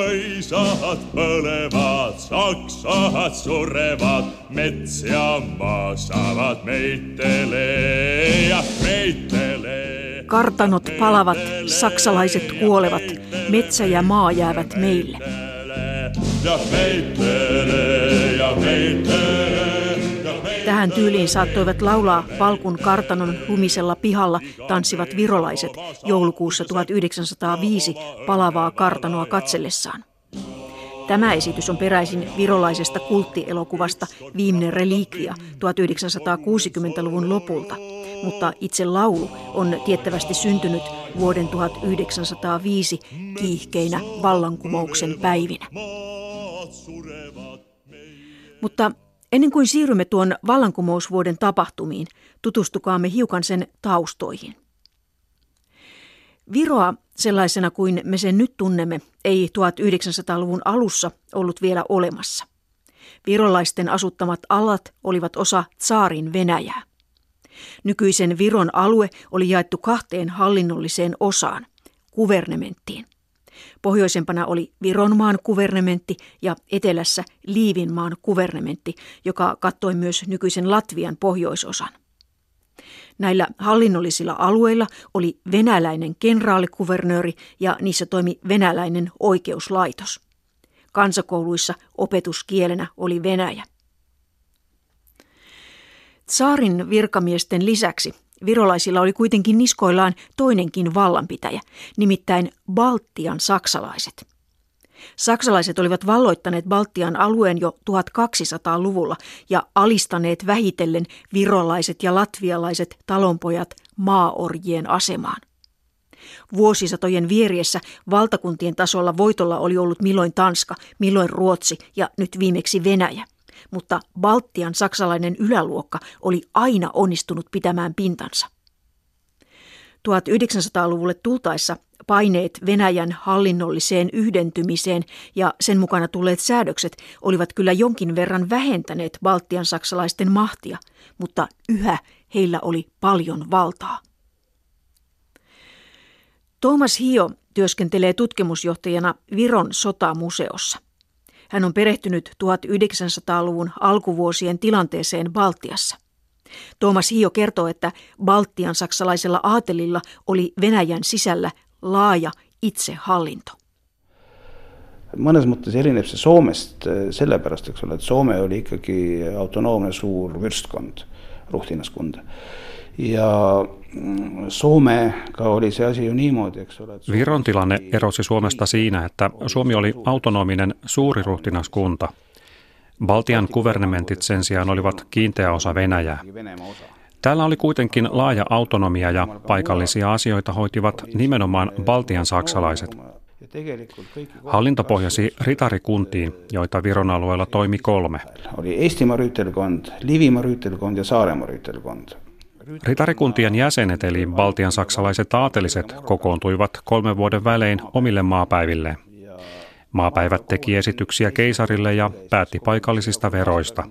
mõisad põlevad, saksad surevad, mets ja maa saavad meitele ja meitele. Kartanot palavat, saksalaiset kuolevat, metsä ja maa jäävät meille. Ja meitele, ja meitele. Tähän tyyliin saattoivat laulaa Palkun kartanon lumisella pihalla tanssivat virolaiset joulukuussa 1905 palavaa kartanoa katsellessaan. Tämä esitys on peräisin virolaisesta kulttielokuvasta Viimeinen relikvia 1960-luvun lopulta, mutta itse laulu on tiettävästi syntynyt vuoden 1905 kiihkeinä vallankumouksen päivinä. Mutta Ennen kuin siirrymme tuon vallankumousvuoden tapahtumiin, tutustukaamme hiukan sen taustoihin. Viroa sellaisena kuin me sen nyt tunnemme ei 1900-luvun alussa ollut vielä olemassa. Virolaisten asuttamat alat olivat osa tsaarin Venäjää. Nykyisen Viron alue oli jaettu kahteen hallinnolliseen osaan, kuvernementtiin. Pohjoisempana oli Vironmaan kuvernementti ja etelässä Liivinmaan kuvernementti, joka kattoi myös nykyisen Latvian pohjoisosan. Näillä hallinnollisilla alueilla oli venäläinen kenraalikuvernööri ja niissä toimi venäläinen oikeuslaitos. Kansakouluissa opetuskielenä oli Venäjä. Saarin virkamiesten lisäksi virolaisilla oli kuitenkin niskoillaan toinenkin vallanpitäjä, nimittäin Baltian saksalaiset. Saksalaiset olivat valloittaneet Baltian alueen jo 1200-luvulla ja alistaneet vähitellen virolaiset ja latvialaiset talonpojat maaorjien asemaan. Vuosisatojen vieriessä valtakuntien tasolla voitolla oli ollut milloin Tanska, milloin Ruotsi ja nyt viimeksi Venäjä – mutta Baltian saksalainen yläluokka oli aina onnistunut pitämään pintansa. 1900-luvulle tultaessa paineet Venäjän hallinnolliseen yhdentymiseen ja sen mukana tulleet säädökset olivat kyllä jonkin verran vähentäneet Baltian saksalaisten mahtia, mutta yhä heillä oli paljon valtaa. Thomas Hio työskentelee tutkimusjohtajana Viron sotamuseossa – hän on perehtynyt 1900-luvun alkuvuosien tilanteeseen Baltiassa. Tuomas Hio kertoo, että Baltian saksalaisella aatelilla oli Venäjän sisällä laaja itsehallinto. mõnes mõttes erineb see Soomest eh, sellepärast, eks ole, et Soome oli ikkagi autonoomne suur vürstkond, ruhtinaskond ja Suomeka oli se asia niimoodi, eks ole. Viron tilanne erosi Suomesta siinä, että Suomi oli autonominen suuriruhtinaskunta. Baltian kuvernementit sen sijaan olivat kiinteä osa Venäjää. Täällä oli kuitenkin laaja autonomia ja paikallisia asioita hoitivat nimenomaan Baltian saksalaiset. Hallinto pohjasi ritarikuntiin, joita Viron alueella toimi kolme. Oli Eestimaa ryyttelkond, Livimaa ryyttelkond ja Saaremaa ryyttelkond. Ritarikuntien jäsenet eli Baltian saksalaiset aateliset kokoontuivat kolmen vuoden välein omille maapäiville. Maapäivät teki esityksiä keisarille ja päätti paikallisista veroista.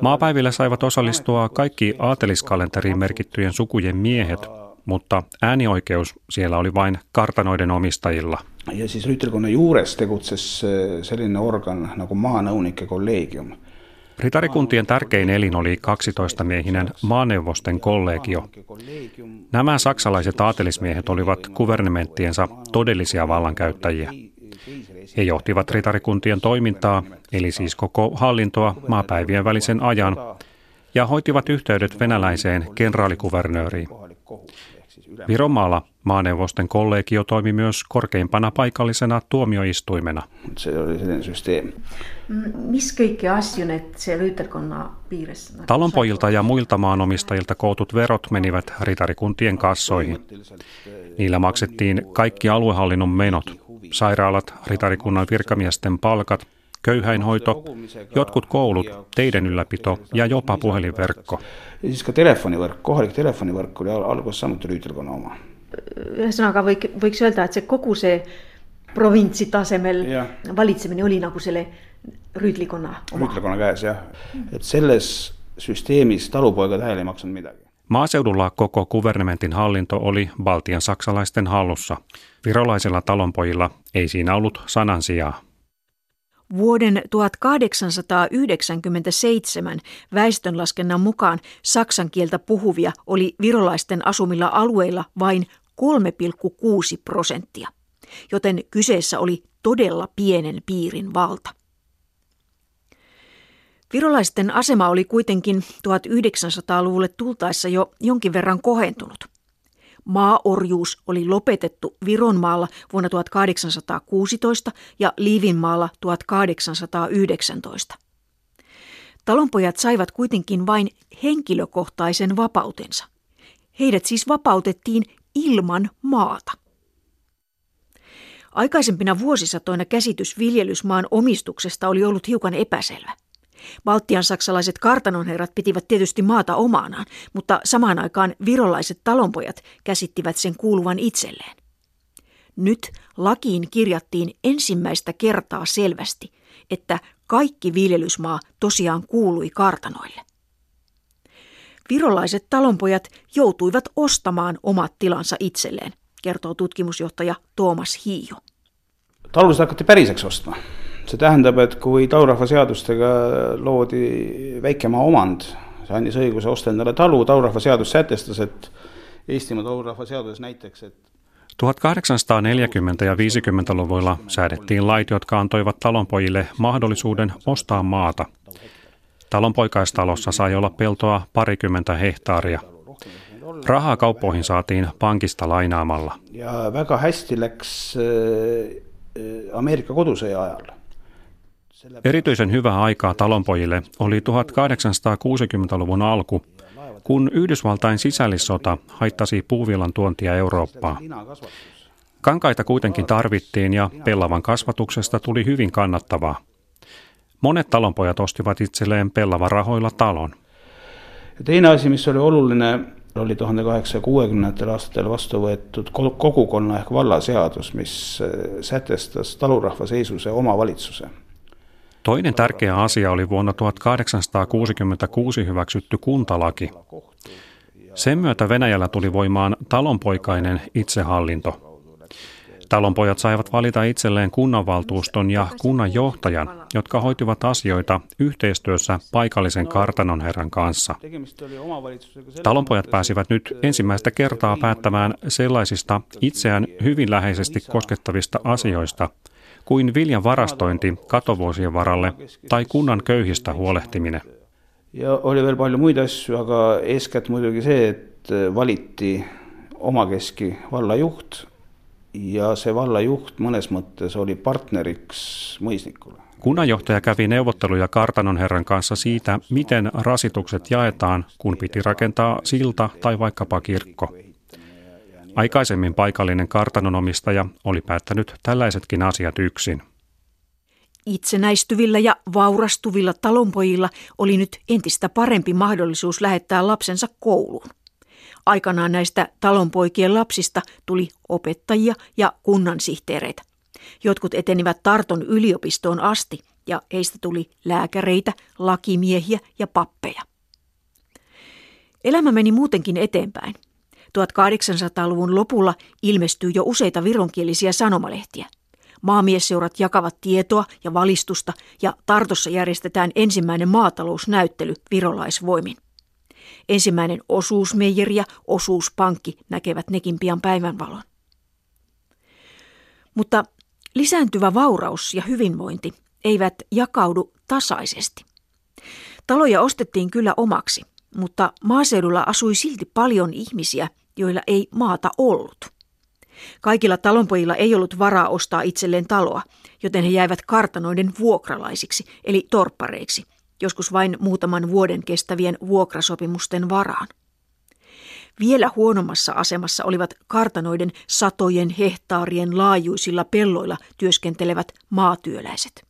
Maapäiville saivat osallistua kaikki aateliskalenteriin merkittyjen sukujen miehet, mutta äänioikeus siellä oli vain kartanoiden omistajilla. Ja siis rüütelkonna juures tegutses eh, sellainen organ nagu maanõunike kolleegium – Ritarikuntien tärkein elin oli 12-miehinen maaneuvosten kollegio. Nämä saksalaiset aatelismiehet olivat kuvernementtiensa todellisia vallankäyttäjiä. He johtivat ritarikuntien toimintaa, eli siis koko hallintoa maapäivien välisen ajan, ja hoitivat yhteydet venäläiseen kenraalikuvernööriin. Viromaalla maaneuvosten kollegio toimi myös korkeimpana paikallisena tuomioistuimena. Se oli sellainen systeemi. Mis kaikki asju se ryytelkonna piirissä? Talonpojilta ja muilta maanomistajilta kootut verot menivät ritarikuntien kassoihin. Niillä maksettiin kaikki aluehallinnon menot, sairaalat, ritarikunnan virkamiesten palkat, köyhäinhoito, jotkut koulut, teiden ylläpito ja jopa puhelinverkko. Ja siis telefoniverkko, telefoniverkko oli samuti rüütelkonna oma. Ühesõnaga võiks öelda, et see kogu see provintsi tasemel ja. valitsemine oli nagu selle rüütlikonna oma. rüütlikonna käes jah, et selles süsteemis talupoega tähele ei maksanud midagi Maaseudulla koko kuvernementin hallinto oli Baltian saksalaisten hallussa. Virolaisilla talonpojilla ei siinä ollut sanan sijaa. Vuoden 1897 väestönlaskennan mukaan saksan kieltä puhuvia oli virolaisten asumilla alueilla vain 3,6 prosenttia, joten kyseessä oli todella pienen piirin valta. Virolaisten asema oli kuitenkin 1900-luvulle tultaessa jo jonkin verran kohentunut. Maaorjuus oli lopetettu Vironmaalla vuonna 1816 ja Liivinmaalla 1819. Talonpojat saivat kuitenkin vain henkilökohtaisen vapautensa. Heidät siis vapautettiin ilman maata. Aikaisempina vuosisatoina käsitys viljelysmaan omistuksesta oli ollut hiukan epäselvä. Baltian saksalaiset kartanonherrat pitivät tietysti maata omaanaan, mutta samaan aikaan virolaiset talonpojat käsittivät sen kuuluvan itselleen. Nyt lakiin kirjattiin ensimmäistä kertaa selvästi, että kaikki viljelysmaa tosiaan kuului kartanoille. Virolaiset talonpojat joutuivat ostamaan omat tilansa itselleen, kertoo tutkimusjohtaja Tuomas Hiio. Talolliset hakati päriseksi ostamaan see tähendab, et kui taurahvaseadustega loodi väikemaa omand, see andis õiguse osta endale talu, taurahvaseadus sätestas, et Eestimaa taurahvaseaduses näiteks, et 1840- ja 50-luvuilla säädettiin lait, jotka antoivat talonpojille mahdollisuuden ostaa maata. Talonpoikaistalossa sai olla peltoa parikymmentä hehtaaria. Rahaa kauppoihin saatiin pankista lainaamalla. Ja väga hästi läks äh, Ameerika kodusõja ajal Erityisen hyvää aikaa talonpojille oli 1860-luvun alku, kun Yhdysvaltain sisällissota haittasi puuvillan tuontia Eurooppaan. Kankaita kuitenkin tarvittiin ja pellavan kasvatuksesta tuli hyvin kannattavaa. Monet talonpojat ostivat itselleen pellavan rahoilla talon. Ja teine asi, mis oli oluline, oli 1860 aastatel vastu võetud kogukonna ehk vallaseadus, mis sätestas talurahva seisuse omavalitsuse Toinen tärkeä asia oli vuonna 1866 hyväksytty kuntalaki. Sen myötä Venäjällä tuli voimaan talonpoikainen itsehallinto. Talonpojat saivat valita itselleen kunnanvaltuuston ja kunnanjohtajan, jotka hoitivat asioita yhteistyössä paikallisen kartanonherran kanssa. Talonpojat pääsivät nyt ensimmäistä kertaa päättämään sellaisista itseään hyvin läheisesti koskettavista asioista – kuin viljan varastointi katovuosien varalle tai kunnan köyhistä huolehtiminen. Ja oli veel palju muid asju, aga eeskätt muidugi see, et valiti omakeski vallajuht ja se vallajuht mõnes mõttes oli partneriks mõisnikule. Kunnanjohtaja kävi neuvotteluja kartanon herran kanssa siitä, miten rasitukset jaetaan, kun piti rakentaa silta tai vaikkapa kirkko. Aikaisemmin paikallinen kartanonomistaja oli päättänyt tällaisetkin asiat yksin. Itsenäistyvillä ja vaurastuvilla talonpojilla oli nyt entistä parempi mahdollisuus lähettää lapsensa kouluun. Aikanaan näistä talonpoikien lapsista tuli opettajia ja kunnansihteereitä. Jotkut etenivät Tarton yliopistoon asti ja heistä tuli lääkäreitä, lakimiehiä ja pappeja. Elämä meni muutenkin eteenpäin. 1800-luvun lopulla ilmestyy jo useita vironkielisiä sanomalehtiä. Maamiesseurat jakavat tietoa ja valistusta ja Tartossa järjestetään ensimmäinen maatalousnäyttely virolaisvoimin. Ensimmäinen osuusmeijeri ja osuuspankki näkevät nekin pian päivänvalon. Mutta lisääntyvä vauraus ja hyvinvointi eivät jakaudu tasaisesti. Taloja ostettiin kyllä omaksi, mutta maaseudulla asui silti paljon ihmisiä, joilla ei maata ollut. Kaikilla talonpojilla ei ollut varaa ostaa itselleen taloa, joten he jäivät kartanoiden vuokralaisiksi, eli torppareiksi, joskus vain muutaman vuoden kestävien vuokrasopimusten varaan. Vielä huonommassa asemassa olivat kartanoiden satojen hehtaarien laajuisilla pelloilla työskentelevät maatyöläiset.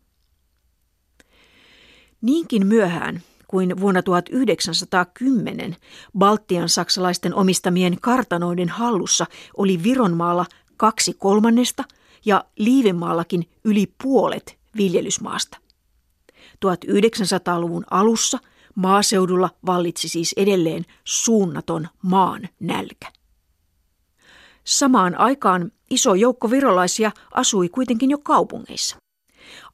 Niinkin myöhään kuin vuonna 1910 Baltian saksalaisten omistamien kartanoiden hallussa oli Vironmaalla kaksi kolmannesta ja Liivimaallakin yli puolet viljelysmaasta. 1900-luvun alussa Maaseudulla vallitsi siis edelleen suunnaton maan nälkä. Samaan aikaan iso joukko virolaisia asui kuitenkin jo kaupungeissa.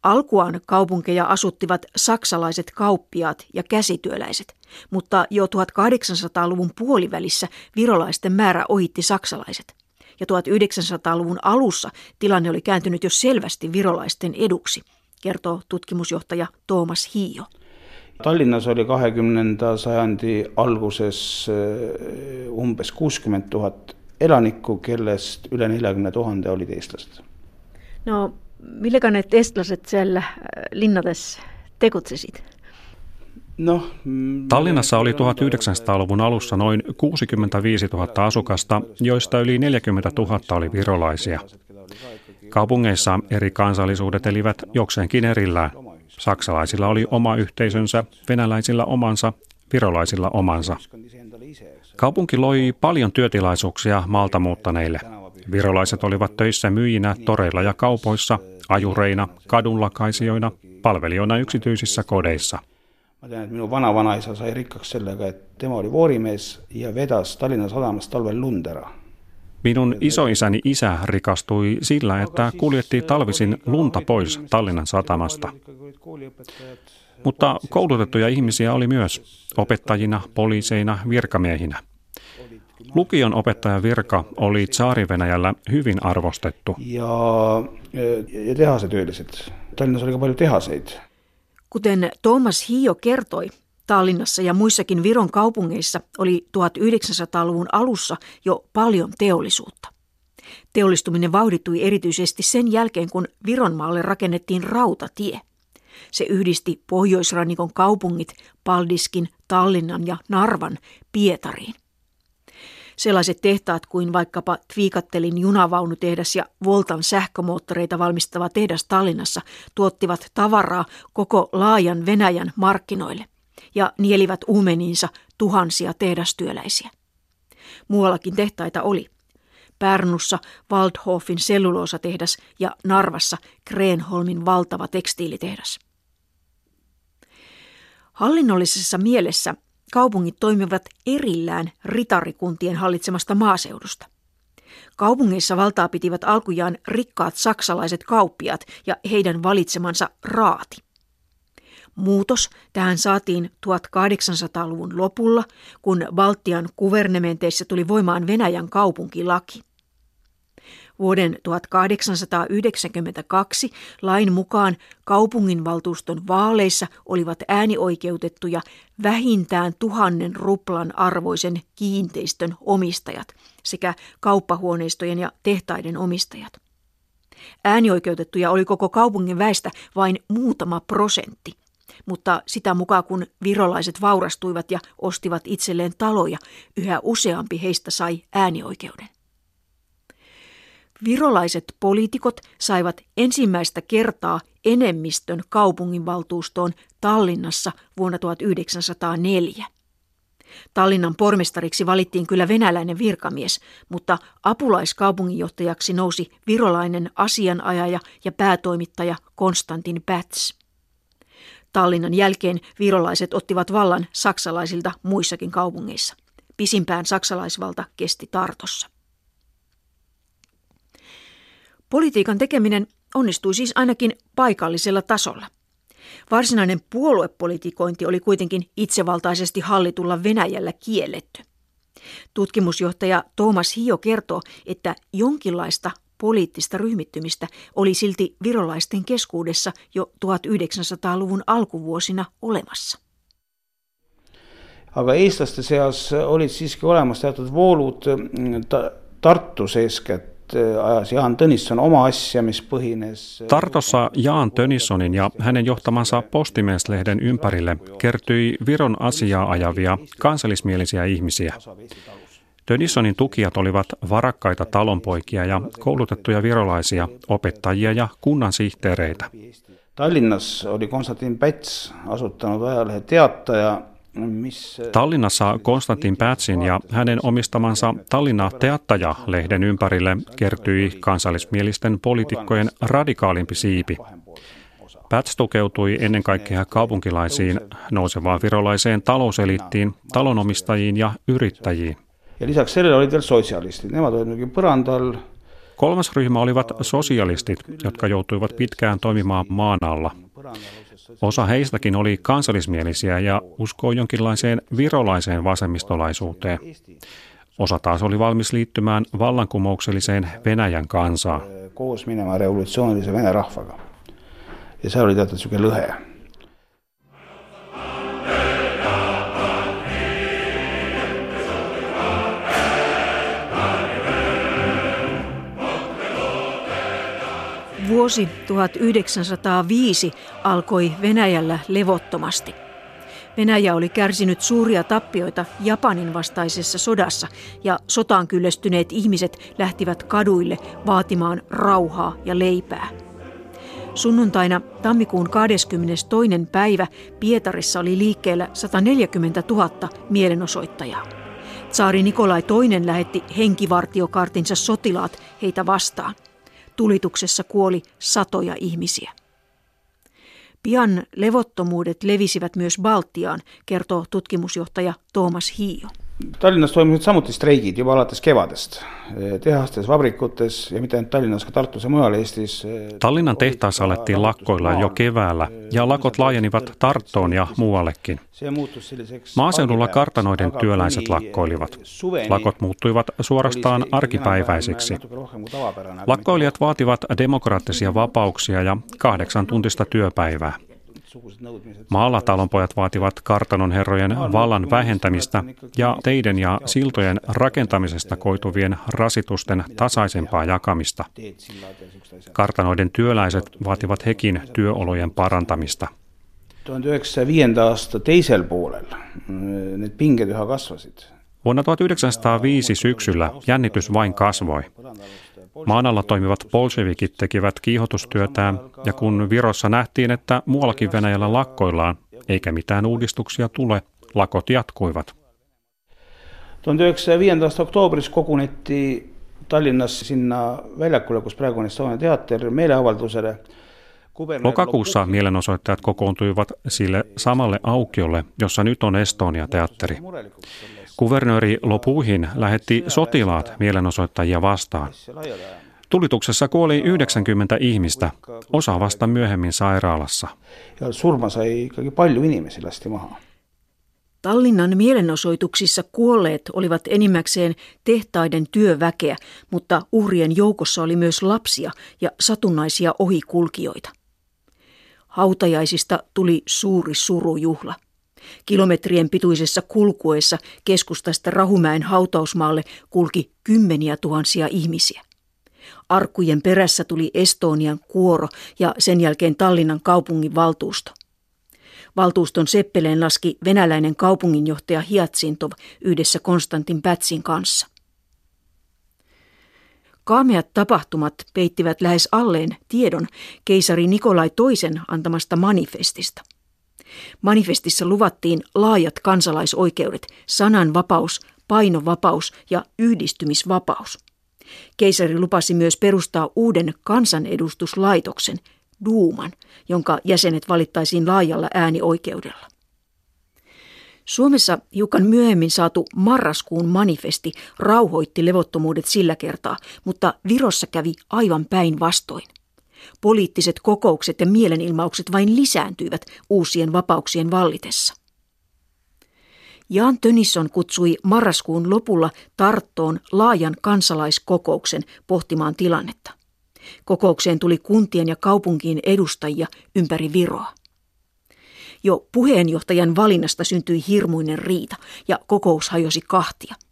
Alkuaan kaupunkeja asuttivat saksalaiset kauppiaat ja käsityöläiset, mutta jo 1800-luvun puolivälissä virolaisten määrä ohitti saksalaiset. Ja 1900-luvun alussa tilanne oli kääntynyt jo selvästi virolaisten eduksi, kertoo tutkimusjohtaja Thomas Hiio. Tallinnas oli kahekümnenda sajandi alguses eh, umbes kuuskümmend tuhat elanikku, kellest üle neljakümne tuhande olid eestlased. no millega need eestlased seal äh, linnades tegutsesid? No, mm, Tallinnassa oli 1900-luvun alussa noin 65 000 asukasta, joista yli 40 000 oli virolaisia. Kaupungeissa eri kansallisuudet elivät jokseenkin erillään. Saksalaisilla oli oma yhteisönsä, venäläisillä omansa, virolaisilla omansa. Kaupunki loi paljon työtilaisuuksia maalta muuttaneille. Virolaiset olivat töissä myyjinä toreilla ja kaupoissa, ajureina, kadunlakaisijoina, palvelijoina yksityisissä kodeissa. Mä tean, että minun vana-vanaisa sai rikkaks sellega, että tema oli vuorimees ja vedas Tallinna sadamas talvel lundera. Minun isoisäni isä rikastui sillä, että kuljetti talvisin lunta pois Tallinnan satamasta. Mutta koulutettuja ihmisiä oli myös opettajina, poliiseina, virkamiehinä. Lukion opettajan virka oli Tsaari-Venäjällä hyvin arvostettu. Ja, ja tehasetyölliset. Tallinnassa oli paljon tehaseid. Kuten Thomas Hio kertoi, Tallinnassa ja muissakin Viron kaupungeissa oli 1900-luvun alussa jo paljon teollisuutta. Teollistuminen vauhdittui erityisesti sen jälkeen, kun Vironmaalle rakennettiin rautatie. Se yhdisti pohjoisrannikon kaupungit Paldiskin, Tallinnan ja Narvan Pietariin. Sellaiset tehtaat kuin vaikkapa Tviikattelin junavaunutehdas ja Voltan sähkömoottoreita valmistava tehdas Tallinnassa tuottivat tavaraa koko laajan Venäjän markkinoille ja nielivät uumeniinsa tuhansia tehdastyöläisiä. Muuallakin tehtaita oli. Pärnussa Waldhofin selluloosatehdas ja Narvassa Kreenholmin valtava tekstiilitehdas. Hallinnollisessa mielessä kaupungit toimivat erillään ritarikuntien hallitsemasta maaseudusta. Kaupungeissa valtaa pitivät alkujaan rikkaat saksalaiset kauppiat ja heidän valitsemansa raati. Muutos tähän saatiin 1800-luvun lopulla, kun Baltian kuvernementeissä tuli voimaan Venäjän kaupunkilaki. Vuoden 1892 lain mukaan kaupunginvaltuuston vaaleissa olivat äänioikeutettuja vähintään tuhannen ruplan arvoisen kiinteistön omistajat sekä kauppahuoneistojen ja tehtaiden omistajat. Äänioikeutettuja oli koko kaupungin väestä vain muutama prosentti, mutta sitä mukaan kun virolaiset vaurastuivat ja ostivat itselleen taloja, yhä useampi heistä sai äänioikeuden. Virolaiset poliitikot saivat ensimmäistä kertaa enemmistön kaupunginvaltuustoon Tallinnassa vuonna 1904. Tallinnan pormestariksi valittiin kyllä venäläinen virkamies, mutta apulaiskaupunginjohtajaksi nousi virolainen asianajaja ja päätoimittaja Konstantin Päts. Tallinnan jälkeen virolaiset ottivat vallan saksalaisilta muissakin kaupungeissa. Pisimpään saksalaisvalta kesti Tartossa. Politiikan tekeminen onnistui siis ainakin paikallisella tasolla. Varsinainen puoluepolitikointi oli kuitenkin itsevaltaisesti hallitulla Venäjällä kielletty. Tutkimusjohtaja Thomas Hio kertoo, että jonkinlaista poliittista ryhmittymistä oli silti virolaisten keskuudessa jo 1900-luvun alkuvuosina olemassa. aga eestlaste seas olid siiski olemas teatud voolud Tartus eeskätt ajas Jaan Tõnisson oma asja, mis põhines... Äh, Tartossa Jaan Tönissonin ja hänen johtamansa Postimieslehden ympärille kertyi Viron asiaa ajavia kansallismielisiä ihmisiä. Tönissonin tukijat olivat varakkaita talonpoikia ja koulutettuja virolaisia, opettajia ja kunnan sihteereitä. Tallinnas oli Konstantin Päts asuttanut ajalehe Teataja Tallinnassa Konstantin Pätsin ja hänen omistamansa Tallinna Teattaja-lehden ympärille kertyi kansallismielisten poliitikkojen radikaalimpi siipi. Päts tukeutui ennen kaikkea kaupunkilaisiin, nousevaan virolaiseen talouselittiin, talonomistajiin ja yrittäjiin. Ja lisäksi sellele olid veel sotsialistid, nemad olid muidugi põrandal. Kolmas ryhmä olivat sosialistit, jotka joutuivat pitkään toimimaan maan alla. Osa heistäkin oli kansallismielisiä ja uskoi jonkinlaiseen virolaiseen vasemmistolaisuuteen. Osa taas oli valmis liittymään vallankumoukselliseen Venäjän kansaan. ja seal oli teatud niisugune Vuosi 1905 alkoi Venäjällä levottomasti. Venäjä oli kärsinyt suuria tappioita Japanin vastaisessa sodassa ja sotaan kyllästyneet ihmiset lähtivät kaduille vaatimaan rauhaa ja leipää. Sunnuntaina tammikuun 22. päivä Pietarissa oli liikkeellä 140 000 mielenosoittajaa. Tsaari Nikolai II lähetti henkivartiokartinsa sotilaat heitä vastaan. Tulituksessa kuoli satoja ihmisiä. Pian levottomuudet levisivät myös Baltiaan, kertoo tutkimusjohtaja Toomas Hiio. Tallinnas toimusid samuti streigid juba alates kevadest tehastes, vabrikutes ja mitte ainult Tallinnas, ka Tartus ja mujal Eestis. Tallinnan tehtaassa alettiin lakkoilla jo keväällä ja lakot laajenivat Tarttoon ja muuallekin. Maaseudulla kartanoiden työläiset lakkoilivat. Lakot muuttuivat suorastaan arkipäiväisiksi. Lakkoilijat vaativat demokraattisia vapauksia ja kahdeksan tuntista työpäivää. Maalla talonpojat vaativat kartanon herrojen vallan vähentämistä ja teiden ja siltojen rakentamisesta koituvien rasitusten tasaisempaa jakamista. Kartanoiden työläiset vaativat hekin työolojen parantamista. 1905. aasta poolel need pinged üha kasvasid. Vuonna 1905 syksyllä jännitys vain kasvoi. Maan alla toimivat bolshevikit tekivät kiihotustyötään, ja kun Virossa nähtiin, että muuallakin Venäjällä lakkoillaan, eikä mitään uudistuksia tule, lakot jatkuivat. 1905. aasta oktoobris koguneti Tallinnas sinna väljakule, kus praegu on Estonia teater, meeleavaldusele. Lokakuussa mielenosoittajat kokoontuivat sille samalle aukiolle, jossa nyt on Estonia-teatteri. Kuvernööri Lopuihin lähetti sotilaat mielenosoittajia vastaan. Tulituksessa kuoli 90 ihmistä, osa vasta myöhemmin sairaalassa. Ja surma sai palju inimesi lasti maha. Tallinnan mielenosoituksissa kuolleet olivat enimmäkseen tehtaiden työväkeä, mutta uhrien joukossa oli myös lapsia ja satunnaisia ohikulkijoita. Hautajaisista tuli suuri surujuhla. Kilometrien pituisessa kulkuessa keskustasta Rahumäen hautausmaalle kulki kymmeniä tuhansia ihmisiä. Arkkujen perässä tuli Estonian kuoro ja sen jälkeen Tallinnan kaupungin valtuusto. Valtuuston seppeleen laski venäläinen kaupunginjohtaja Hiatsintov yhdessä Konstantin Pätsin kanssa. Kaameat tapahtumat peittivät lähes alleen tiedon keisari Nikolai toisen antamasta manifestista. Manifestissa luvattiin laajat kansalaisoikeudet, sananvapaus, painovapaus ja yhdistymisvapaus. Keisari lupasi myös perustaa uuden kansanedustuslaitoksen, Duuman, jonka jäsenet valittaisiin laajalla äänioikeudella. Suomessa hiukan myöhemmin saatu marraskuun manifesti rauhoitti levottomuudet sillä kertaa, mutta Virossa kävi aivan päinvastoin. Poliittiset kokoukset ja mielenilmaukset vain lisääntyivät uusien vapauksien vallitessa. Jan Tönisson kutsui marraskuun lopulla Tarttoon laajan kansalaiskokouksen pohtimaan tilannetta. Kokoukseen tuli kuntien ja kaupunkien edustajia ympäri Viroa. Jo puheenjohtajan valinnasta syntyi hirmuinen riita ja kokous hajosi kahtia –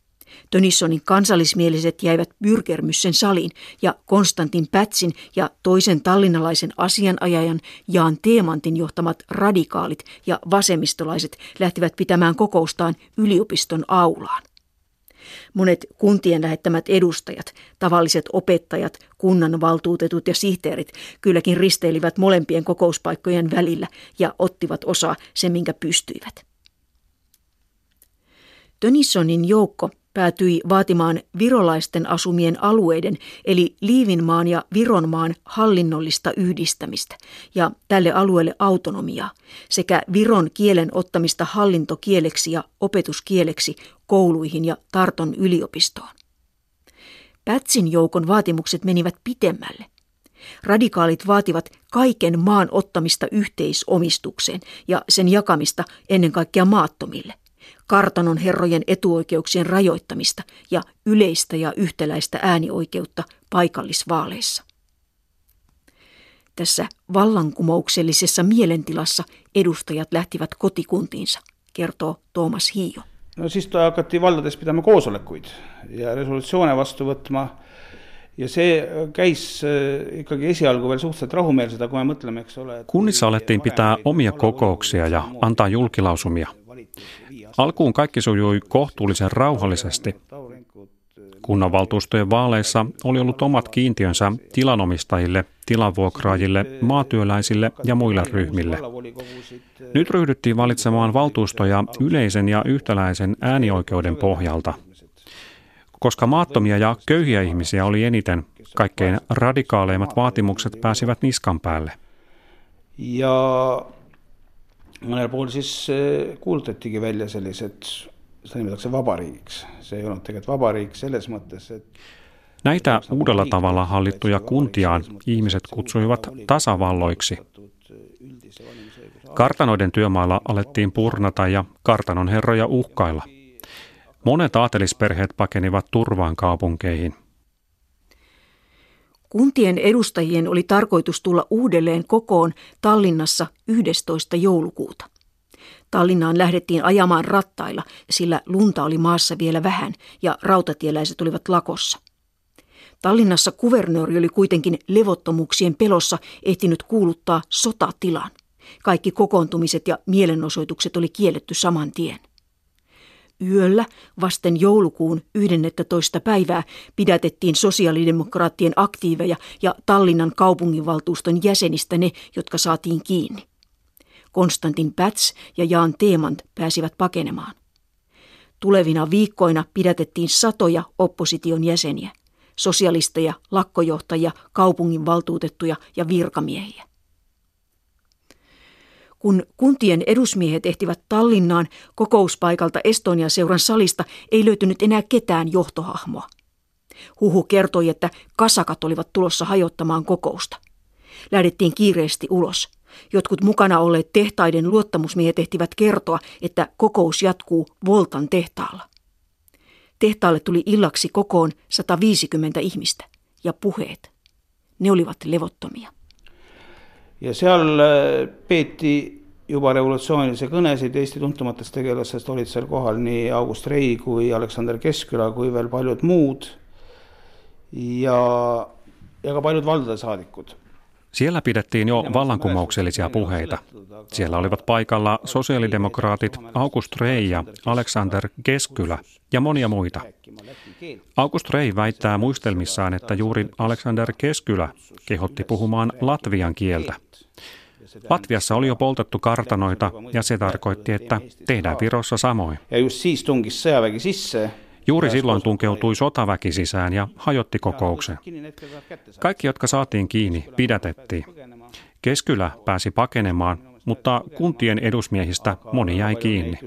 Tönissonin kansallismieliset jäivät Byrgermyssen saliin ja Konstantin Pätsin ja toisen tallinnalaisen asianajajan Jaan Teemantin johtamat radikaalit ja vasemmistolaiset lähtivät pitämään kokoustaan yliopiston aulaan. Monet kuntien lähettämät edustajat, tavalliset opettajat, kunnanvaltuutetut ja sihteerit kylläkin risteilivät molempien kokouspaikkojen välillä ja ottivat osaa se, minkä pystyivät. Tönissonin joukko päätyi vaatimaan virolaisten asumien alueiden eli Liivinmaan ja Vironmaan hallinnollista yhdistämistä ja tälle alueelle autonomiaa sekä viron kielen ottamista hallintokieleksi ja opetuskieleksi kouluihin ja Tarton yliopistoon. Pätsin joukon vaatimukset menivät pitemmälle. Radikaalit vaativat kaiken maan ottamista yhteisomistukseen ja sen jakamista ennen kaikkea maattomille kartanon herrojen etuoikeuksien rajoittamista ja yleistä ja yhtäläistä äänioikeutta paikallisvaaleissa. Tässä vallankumouksellisessa mielentilassa edustajat lähtivät kotikuntiinsa, kertoo Tuomas Hiio. no siis hakati valdades pidama koosolekuid ja resolutsioone vastu võtma ja see käis äh, ikkagi esialgu veel suhteliselt rahumeelselt, aga kui me mõtleme, eks ole... Kunnissa alettiin pitää omia kokouksia ja antaa julkilausumia. Alkuun kaikki sujui kohtuullisen rauhallisesti. Kunnanvaltuustojen vaaleissa oli ollut omat kiintiönsä tilanomistajille, tilavuokraajille, maatyöläisille ja muille ryhmille. Nyt ryhdyttiin valitsemaan valtuustoja yleisen ja yhtäläisen äänioikeuden pohjalta. Koska maattomia ja köyhiä ihmisiä oli eniten, kaikkein radikaaleimmat vaatimukset pääsivät niskan päälle. Ja mõnel pool siis eh, kuulutatigi välja sellised, seda nimetatakse vabariigiks. see ei olnud tegelikult vabariik selles mõttes, et Näitä uudella tavalla hallittuja kuntiaan ihmiset kutsuivat tasavalloiksi. Kartanoiden työmailla alettiin purnata ja kartanon herroja uhkailla. Monet aatelisperheet pakenivat turvaan kaupunkeihin. Kuntien edustajien oli tarkoitus tulla uudelleen kokoon Tallinnassa 11. joulukuuta. Tallinnaan lähdettiin ajamaan rattailla, sillä lunta oli maassa vielä vähän ja rautatieläiset olivat lakossa. Tallinnassa kuvernööri oli kuitenkin levottomuuksien pelossa ehtinyt kuuluttaa sotatilan. Kaikki kokoontumiset ja mielenosoitukset oli kielletty saman tien. Yöllä vasten joulukuun 11. päivää pidätettiin sosiaalidemokraattien aktiiveja ja Tallinnan kaupunginvaltuuston jäsenistä ne, jotka saatiin kiinni. Konstantin Päts ja Jaan Teemant pääsivät pakenemaan. Tulevina viikkoina pidätettiin satoja opposition jäseniä, sosialisteja, lakkojohtajia, kaupunginvaltuutettuja ja virkamiehiä. Kun kuntien edusmiehet ehtivät Tallinnaan kokouspaikalta Estonia-seuran salista, ei löytynyt enää ketään johtohahmoa. Huhu kertoi, että kasakat olivat tulossa hajottamaan kokousta. Lähdettiin kiireesti ulos. Jotkut mukana olleet tehtaiden luottamusmiehet ehtivät kertoa, että kokous jatkuu Voltan tehtaalla. Tehtaalle tuli illaksi kokoon 150 ihmistä ja puheet. Ne olivat levottomia ja seal äh, peeti juba revolutsioonilisi kõnesid Eesti tuntumatest tegelastest olid seal kohal nii August Rei kui Aleksander Keskküla kui veel paljud muud ja, ja ka paljud valdade saadikud. Siellä pidettiin jo vallankumouksellisia puheita. Siellä olivat paikalla sosiaalidemokraatit August Rei ja Alexander Keskylä ja monia muita. August Rei väittää muistelmissaan, että juuri Alexander Keskylä kehotti puhumaan latvian kieltä. Latviassa oli jo poltettu kartanoita ja se tarkoitti, että tehdään Virossa samoin. Ja just siis tungis sõjavägi sisse Juuri silloin tunkeutui sotaväki sisään ja hajotti kokouksen. Kaikki, jotka saatiin kiinni, pidätettiin. Keskylä pääsi pakenemaan, mutta kuntien edusmiehistä moni jäi kiinni.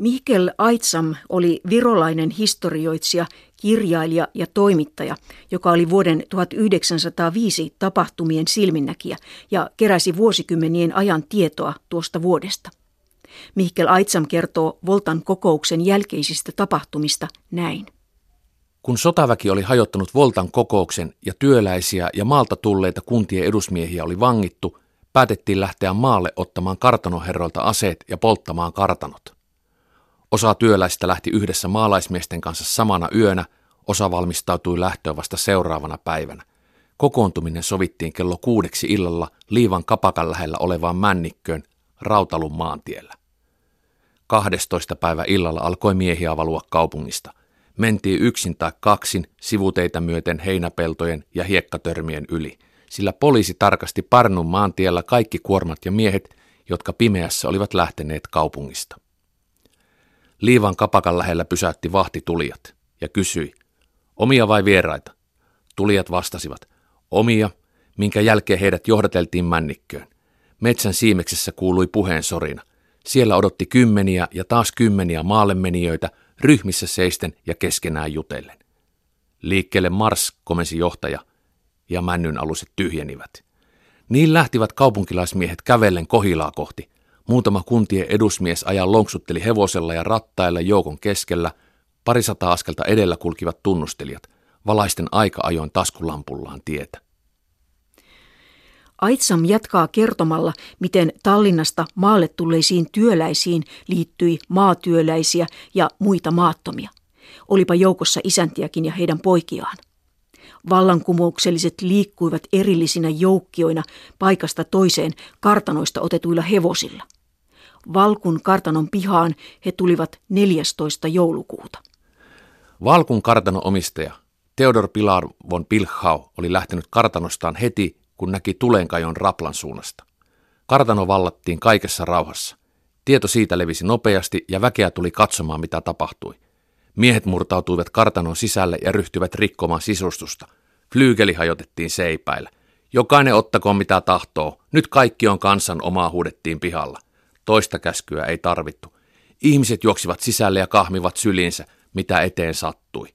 Mihkel Aitsam oli virolainen historioitsija, kirjailija ja toimittaja, joka oli vuoden 1905 tapahtumien silminnäkijä ja keräsi vuosikymmenien ajan tietoa tuosta vuodesta. Mihkel Aitsam kertoo Voltan kokouksen jälkeisistä tapahtumista näin. Kun sotaväki oli hajottanut Voltan kokouksen ja työläisiä ja maalta tulleita kuntien edusmiehiä oli vangittu, päätettiin lähteä maalle ottamaan kartanoherroilta aseet ja polttamaan kartanot. Osa työläisistä lähti yhdessä maalaismiesten kanssa samana yönä, osa valmistautui lähtöön vasta seuraavana päivänä. Kokoontuminen sovittiin kello kuudeksi illalla Liivan kapakan lähellä olevaan männikköön Rautalun maantiellä. 12. päivä illalla alkoi miehiä valua kaupungista. Mentiin yksin tai kaksin sivuteitä myöten heinäpeltojen ja hiekkatörmien yli, sillä poliisi tarkasti Parnun maantiellä kaikki kuormat ja miehet, jotka pimeässä olivat lähteneet kaupungista. Liivan kapakan lähellä pysäytti vahti tulijat ja kysyi, omia vai vieraita? Tulijat vastasivat, omia, minkä jälkeen heidät johdateltiin männikköön. Metsän siimeksessä kuului puheen sorina. Siellä odotti kymmeniä ja taas kymmeniä maallemenijöitä ryhmissä seisten ja keskenään jutellen. Liikkeelle Mars, komensi johtaja, ja männyn aluset tyhjenivät. Niin lähtivät kaupunkilaismiehet kävellen kohilaa kohti. Muutama kuntien edusmies ajan lonksutteli hevosella ja rattailla joukon keskellä. Parisata askelta edellä kulkivat tunnustelijat, valaisten aika ajoin taskulampullaan tietä. Aitsam jatkaa kertomalla, miten Tallinnasta maalle tulleisiin työläisiin liittyi maatyöläisiä ja muita maattomia. Olipa joukossa isäntiäkin ja heidän poikiaan. Vallankumoukselliset liikkuivat erillisinä joukkioina paikasta toiseen kartanoista otetuilla hevosilla. Valkun kartanon pihaan he tulivat 14. joulukuuta. Valkun kartanon omistaja Theodor Pilar von Pilchau oli lähtenyt kartanostaan heti, kun näki tulenkajon Raplan suunnasta. Kartano vallattiin kaikessa rauhassa. Tieto siitä levisi nopeasti ja väkeä tuli katsomaan, mitä tapahtui. Miehet murtautuivat kartanon sisälle ja ryhtyivät rikkomaan sisustusta. Flyygeli hajotettiin seipäillä. Jokainen ottakoon mitä tahtoo. Nyt kaikki on kansan omaa huudettiin pihalla. Toista käskyä ei tarvittu. Ihmiset juoksivat sisälle ja kahmivat syliinsä, mitä eteen sattui.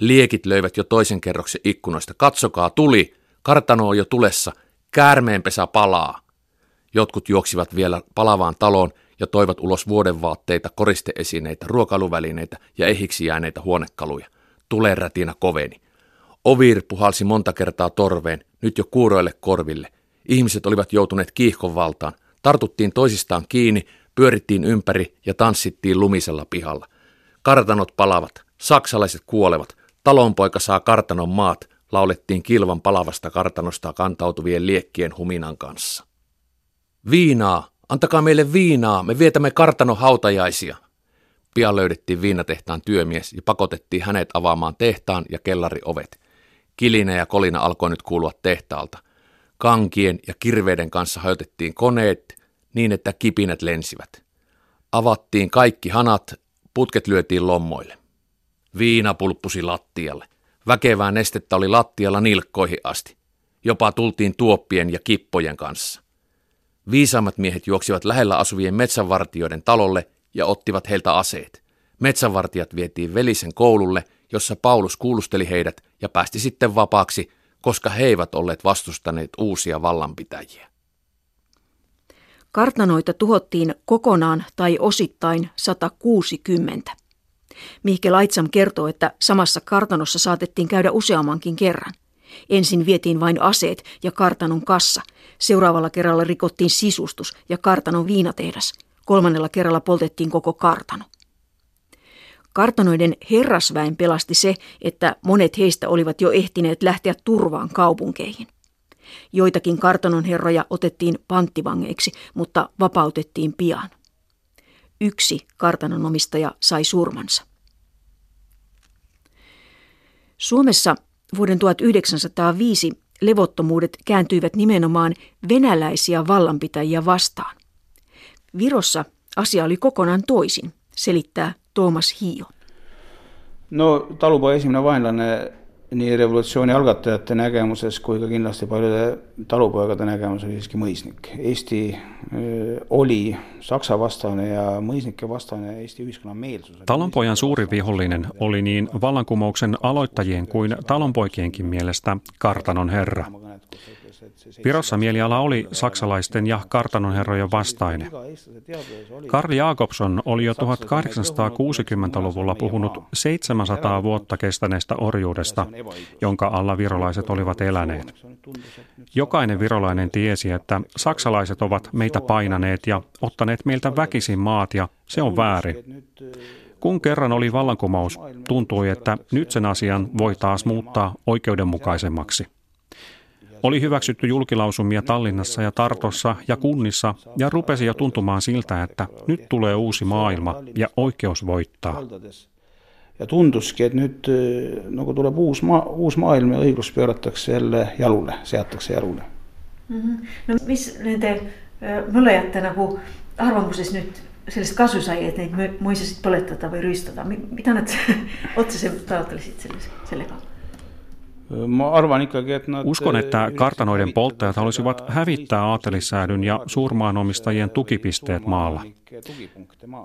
Liekit löivät jo toisen kerroksen ikkunoista. Katsokaa, tuli! Kartano on jo tulessa. Käärmeenpesä palaa. Jotkut juoksivat vielä palavaan taloon ja toivat ulos vuodenvaatteita, koristeesineitä, ruokailuvälineitä ja ehiksi jääneitä huonekaluja. Tulen rätinä koveni. Ovir puhalsi monta kertaa torveen, nyt jo kuuroille korville. Ihmiset olivat joutuneet kiihkon valtaan. Tartuttiin toisistaan kiinni, pyörittiin ympäri ja tanssittiin lumisella pihalla. Kartanot palavat, saksalaiset kuolevat, talonpoika saa kartanon maat, laulettiin kilvan palavasta kartanosta kantautuvien liekkien huminan kanssa. Viinaa, antakaa meille viinaa, me vietämme kartanon hautajaisia. Pian löydettiin viinatehtaan työmies ja pakotettiin hänet avaamaan tehtaan ja kellari ovet. Kilinä ja kolina alkoi nyt kuulua tehtaalta. Kankien ja kirveiden kanssa hajotettiin koneet niin, että kipinät lensivät. Avattiin kaikki hanat, putket lyötiin lommoille. Viina pulppusi lattialle. Väkevää nestettä oli lattialla nilkkoihin asti. Jopa tultiin tuoppien ja kippojen kanssa. Viisaammat miehet juoksivat lähellä asuvien metsänvartijoiden talolle ja ottivat heiltä aseet. Metsänvartijat vietiin velisen koululle, jossa Paulus kuulusteli heidät ja päästi sitten vapaaksi, koska he eivät olleet vastustaneet uusia vallanpitäjiä. Kartanoita tuhottiin kokonaan tai osittain 160. Mihke Laitsam kertoo, että samassa kartanossa saatettiin käydä useammankin kerran. Ensin vietiin vain aseet ja kartanon kassa. Seuraavalla kerralla rikottiin sisustus ja kartanon viinatehdas. Kolmannella kerralla poltettiin koko kartano. Kartanoiden herrasväen pelasti se, että monet heistä olivat jo ehtineet lähteä turvaan kaupunkeihin. Joitakin kartanon herroja otettiin panttivangeiksi, mutta vapautettiin pian. Yksi kartanon omistaja sai surmansa. Suomessa vuoden 1905 levottomuudet kääntyivät nimenomaan venäläisiä vallanpitäjiä vastaan. Virossa asia oli kokonaan toisin, selittää Toomas Hiio. no talupoja esimene vaenlane nii revolutsiooni algatajate nägemuses kui ka kindlasti paljude talupoegade nägemus oli siiski mõisnik. Eesti oli Saksa vastane ja mõisnike vastane Eesti ühiskonna meelsus. Talonpojan suuri vihollinen oli niin vallankumouksen aloittajien kuin talonpoikienkin mielestä kartanon herra. Virossa mieliala oli saksalaisten ja kartanonherrojen vastainen. Karl Jakobson oli jo 1860-luvulla puhunut 700 vuotta kestäneestä orjuudesta, jonka alla virolaiset olivat eläneet. Jokainen virolainen tiesi, että saksalaiset ovat meitä painaneet ja ottaneet meiltä väkisin maat ja se on väärin. Kun kerran oli vallankumous, tuntui, että nyt sen asian voi taas muuttaa oikeudenmukaisemmaksi. Oli hyväksytty julkilausumia Tallinnassa ja Tartossa ja kunnissa ja rupesi jo tuntumaan siltä, että nyt tulee uusi maailma ja oikeus voittaa. ja tunduski, et nüüd nagu tuleb uus maa, uus maailm ja õiglus pööratakse jälle jalule, seatakse jalule mm. -hmm. no mis nende mõlejate nagu arvamuses nüüd sellest kasu sai, et neid muisasid põletada või rüüstada, mida nad otseselt taotlesid selles, sellega? ma arvan ikkagi, et nad... Uskon, että kartanoiden polttajat halusivat hävittää aatelissäädyn ja suurmaanomistajien tukipisteet maalla.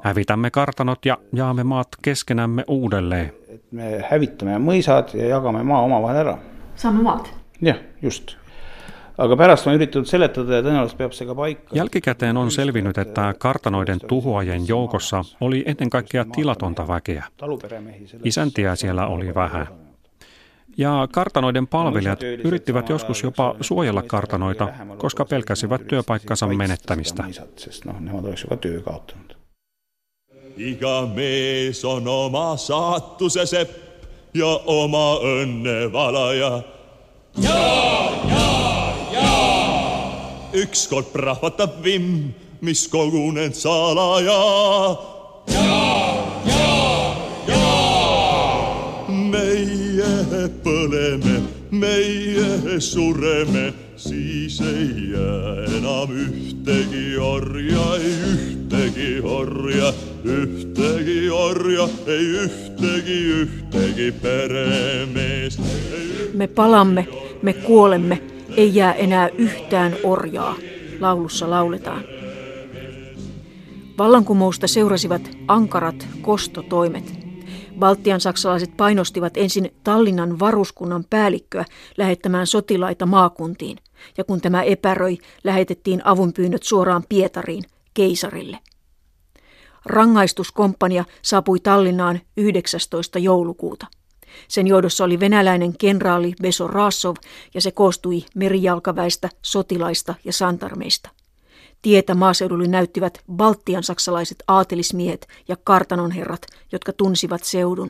Hävitämme kartanot ja jaamme maat keskenämme uudelleen. me hävitame mõisad ja jagame maa omavahel ära. saame maad? jah, just aga pärast on üritatud seletada ja tõenäoliselt peab see ka paikka. Jälkikäteen on selvinnyt, että kartanoiden tuhoajien joukossa oli ennen kaikkea tilatonta väkeä. Isäntiä siellä oli vähän. Ja kartanoiden palvelijat yrittivät joskus jopa suojella kartanoita, koska pelkäsivät työpaikkansa menettämistä. Iga mees on oma saatuse sepp ja oma õnne valaja. Jaa, jaa, jaa! Ükskord prahvatab vimm, mis kogunenud salaja. Jaa, meie sureme, siis ei jää enam ühtegi orja, ei ühtegi orja, ühtegi orja, ei ühtegi, ühtegi peremeest. Me palamme, me kuolemme, ei jää enää yhtään orjaa, laulussa lauletaan. Vallankumousta seurasivat ankarat kostotoimet. Baltian saksalaiset painostivat ensin Tallinnan varuskunnan päällikköä lähettämään sotilaita maakuntiin, ja kun tämä epäröi, lähetettiin avunpyynnöt suoraan Pietariin, keisarille. Rangaistuskomppania saapui Tallinnaan 19. joulukuuta. Sen johdossa oli venäläinen kenraali Beso Rasov ja se koostui merijalkaväistä, sotilaista ja santarmeista. Tietä maaseudulle näyttivät Baltian saksalaiset aatelismiehet ja kartanonherrat, jotka tunsivat seudun.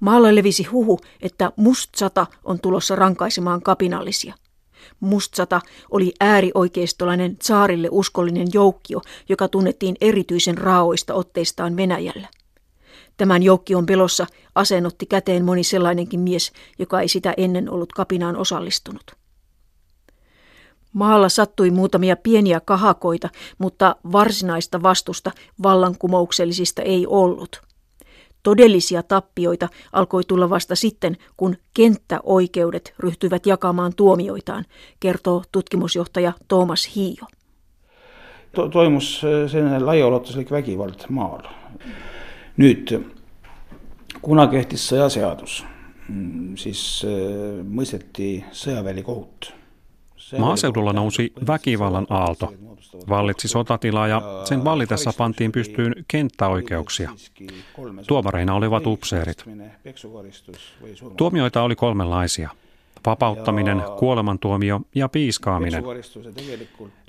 Maalla levisi huhu, että Mustsata on tulossa rankaisemaan kapinallisia. Mustsata oli äärioikeistolainen saarille uskollinen joukkio, joka tunnettiin erityisen raoista otteistaan Venäjällä. Tämän joukkion pelossa asennotti käteen moni sellainenkin mies, joka ei sitä ennen ollut kapinaan osallistunut. Maalla sattui muutamia pieniä kahakoita, mutta varsinaista vastusta vallankumouksellisista ei ollut. Todellisia tappioita alkoi tulla vasta sitten, kun kenttäoikeudet ryhtyivät jakamaan tuomioitaan, kertoo tutkimusjohtaja Thomas Hiio. To- toimus selline laiaulatuslik vägivald maal. nüüd, kuna kehtis sõjaseadus, siis mõisteti sõjaväelikohut Maaseudulla nousi väkivallan aalto. Vallitsi sotatila ja sen vallitessa pantiin pystyyn kenttäoikeuksia. Tuomareina olivat upseerit. Tuomioita oli kolmenlaisia. Vapauttaminen, kuolemantuomio ja piiskaaminen.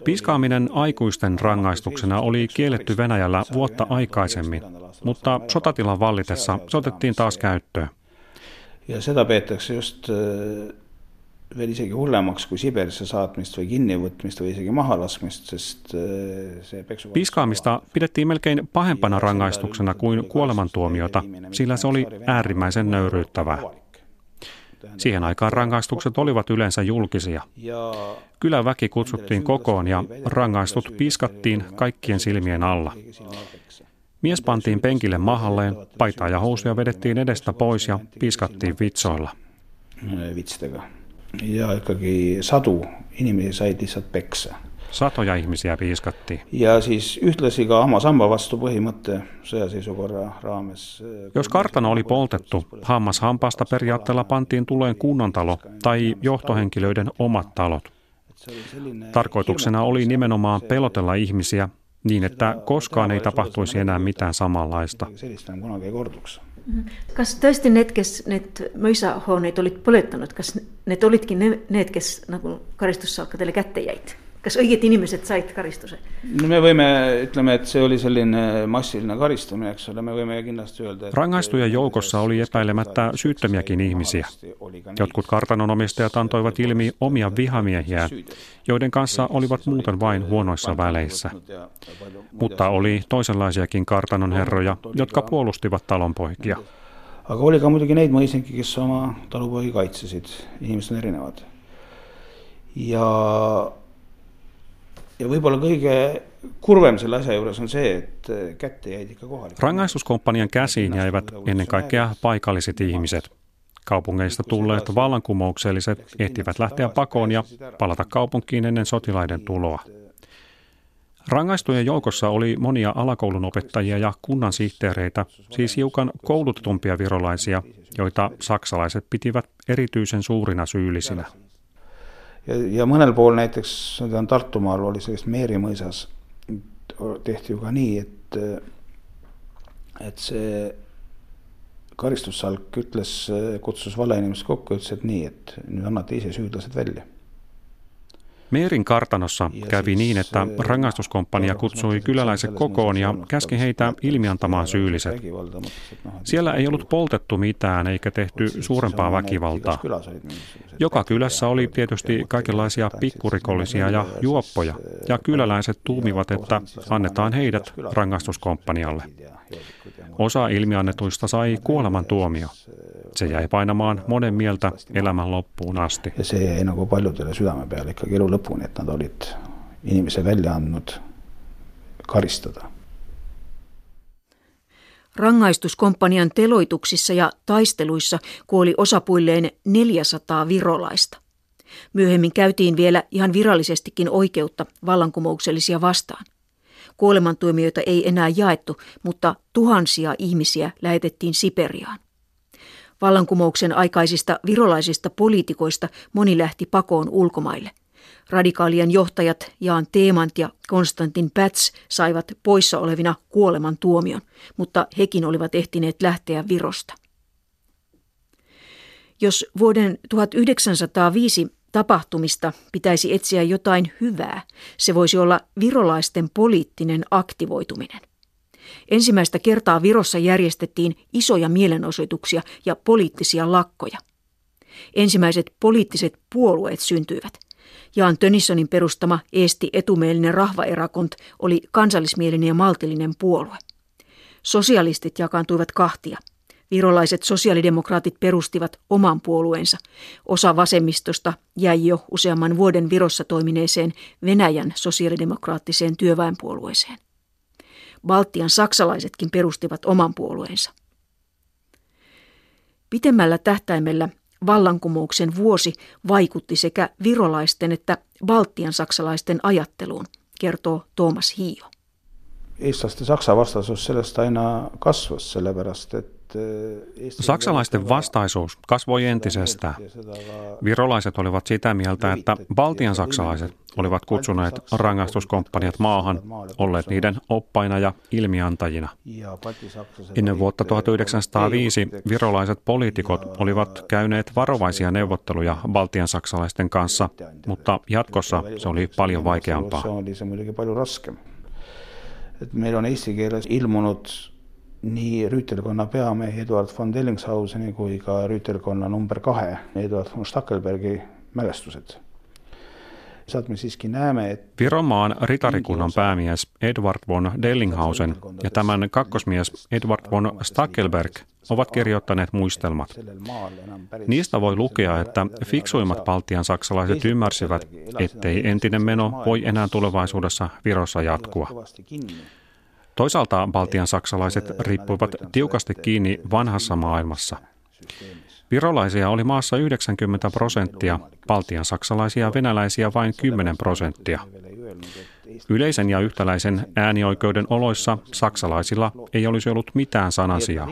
Piiskaaminen aikuisten rangaistuksena oli kielletty Venäjällä vuotta aikaisemmin, mutta sotatilan vallitessa se otettiin taas käyttöön. Ja peetakse just veel isegi hullemaks kui Siberisse saatmist või kinnivõtmist või isegi mahalaskmist, sest see peksu... Piiskaamista pidettiin melkein pahempana rangaistuksena kuin kuolemantuomiota, sillä se oli äärimmäisen nöyryyttävää. Siihen aikaan rangaistukset olivat yleensä julkisia. Kyläväki kutsuttiin kokoon ja rangaistut piiskattiin kaikkien silmien alla. Mies pantiin penkille mahalleen, paitaa ja housuja vedettiin edestä pois ja piiskattiin vitsoilla. Vitsidega ja ikkagi sadu inimesi said lihtsalt peksa. Satoja ihmisiä piiskattiin. Ja siis ühtlasi ka hammasamba vastu põhimõte sõjaseisukorra raames. Jos kartano oli poltettu, hammas hampaasta periaatteella pantiin tuleen kunnontalo tai johtohenkilöiden omat talot. Tarkoituksena oli nimenomaan pelotella ihmisiä niin, että koskaan ei tapahtuisi enää mitään samanlaista. Kas tõesti need, kes need mõisahooneid olid põletanud, kas need olidki need, kes nagu karistussalkadele kätte jäid? Kas õiged inimesed said karistuse? no me võime, ütleme, et see oli selline massiline karistamine, eks ole, me võime kindlasti öelda, että... Rangaistujen joukossa oli epäilemättä syyttömiäkin ihmisiä. Jotkut kartanonomistajat antoivat ilmi omia vihamiehiä, joiden kanssa olivat muuten vain huonoissa väleissä. Mutta oli toisenlaisiakin kartanonherroja, jotka puolustivat talonpoikia. aga oli ka muidugi neid mõisingi, kes oma talupoegi kaitsesid, inimesed on erinevad. ja ja võib-olla kõige, kurvem selle asja juures on see, et kätte jäid ikka kohalikud. Rangaistuskomppanian käsiin jäivät ennen kaikkea paikalliset ihmiset. Kaupungeista tulleet vallankumoukselliset ehtivät lähteä pakoon ja palata kaupunkiin ennen sotilaiden tuloa. Rangaistujen joukossa oli monia alakoulun opettajia ja kunnan sihteereitä, siis hiukan koulutetumpia virolaisia, joita saksalaiset pitivät erityisen suurina syyllisinä. Ja, ja mõnel pool näiteks, ma tean, Tartumaal oli sellist Meeri mõisas, tehti ju ka nii, et, et see karistussalk ütles, kutsus valeinimesed kokku, ütles, et nii, et nüüd annate ise süüdlased välja Meerin kartanossa kävi niin, että rangaistuskomppania kutsui kyläläiset kokoon ja käski heitä ilmiantamaan syylliset. Siellä ei ollut poltettu mitään eikä tehty suurempaa väkivaltaa. Joka kylässä oli tietysti kaikenlaisia pikkurikollisia ja juoppoja, ja kyläläiset tuumivat, että annetaan heidät rangaistuskomppanialle. Osa ilmiannetuista sai kuolemantuomio. Se jäi painamaan monen mieltä elämän loppuun asti. Ja se jäi nagu paljudele südame peale ikkagi elu lõpuni, et nad olid inimese välja andnud karistada. Rangaistuskomppanian teloituksissa ja taisteluissa kuoli osapuilleen 400 virolaista. Myöhemmin käytiin vielä ihan virallisestikin oikeutta vallankumouksellisia vastaan. Kuolemantuomioita ei enää jaettu, mutta tuhansia ihmisiä lähetettiin Siperiaan. Vallankumouksen aikaisista virolaisista poliitikoista moni lähti pakoon ulkomaille. Radikaalien johtajat Jaan Teemant ja Konstantin Päts saivat poissa olevina kuoleman tuomion, mutta hekin olivat ehtineet lähteä Virosta. Jos vuoden 1905 tapahtumista pitäisi etsiä jotain hyvää, se voisi olla virolaisten poliittinen aktivoituminen. Ensimmäistä kertaa Virossa järjestettiin isoja mielenosoituksia ja poliittisia lakkoja. Ensimmäiset poliittiset puolueet syntyivät. Jaan Tönissonin perustama Eesti etumielinen rahvaerakont oli kansallismielinen ja maltillinen puolue. Sosialistit jakaantuivat kahtia. Virolaiset sosiaalidemokraatit perustivat oman puolueensa. Osa vasemmistosta jäi jo useamman vuoden Virossa toimineeseen Venäjän sosiaalidemokraattiseen työväenpuolueeseen. Baltian saksalaisetkin perustivat oman puolueensa. Pitemmällä tähtäimellä vallankumouksen vuosi vaikutti sekä virolaisten että Baltian saksalaisten ajatteluun, kertoo Thomas Hiio. eestlaste Saksa vastasus sellest aina kasvas, sellepärast et Saksalaisten vastaisuus kasvoi entisestään. Virolaiset olivat sitä mieltä, että Baltian saksalaiset olivat kutsuneet rangaistuskomppaniat maahan, olleet niiden oppaina ja ilmiantajina. Ennen vuotta 1905 virolaiset poliitikot olivat käyneet varovaisia neuvotteluja Baltian saksalaisten kanssa, mutta jatkossa se oli paljon vaikeampaa. et meil on eesti keeles ilmunud nii rüütelkonna peamehe Eduard von Dellingshauseni kui ka rüütelkonna number kahe Eduard von Stackelbergi mälestused. sealt me siiski näeme, et Viromaan ritarikunnan päämies Edward von Dellinghausen ja tämän kakkosmies Edward von Stackelberg ovat kirjoittaneet muistelmat. Niistä voi lukea, että fiksuimmat Baltian saksalaiset ymmärsivät, ettei entinen meno voi enää tulevaisuudessa Virossa jatkua. Toisaalta Baltian saksalaiset riippuivat tiukasti kiinni vanhassa maailmassa. Virolaisia oli maassa 90 prosenttia, Baltian saksalaisia ja venäläisiä vain 10 prosenttia. Yleisen ja yhtäläisen äänioikeuden oloissa saksalaisilla ei olisi ollut mitään sanasia.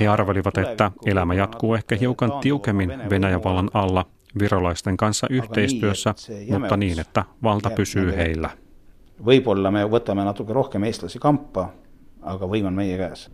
He arvelivat, että elämä jatkuu ehkä hiukan tiukemmin Venäjän vallan alla virolaisten kanssa yhteistyössä, mutta niin, että valta pysyy heillä. Võib-olla me võtame natuke rohkem eestlasi kampa, aga võim on meie käes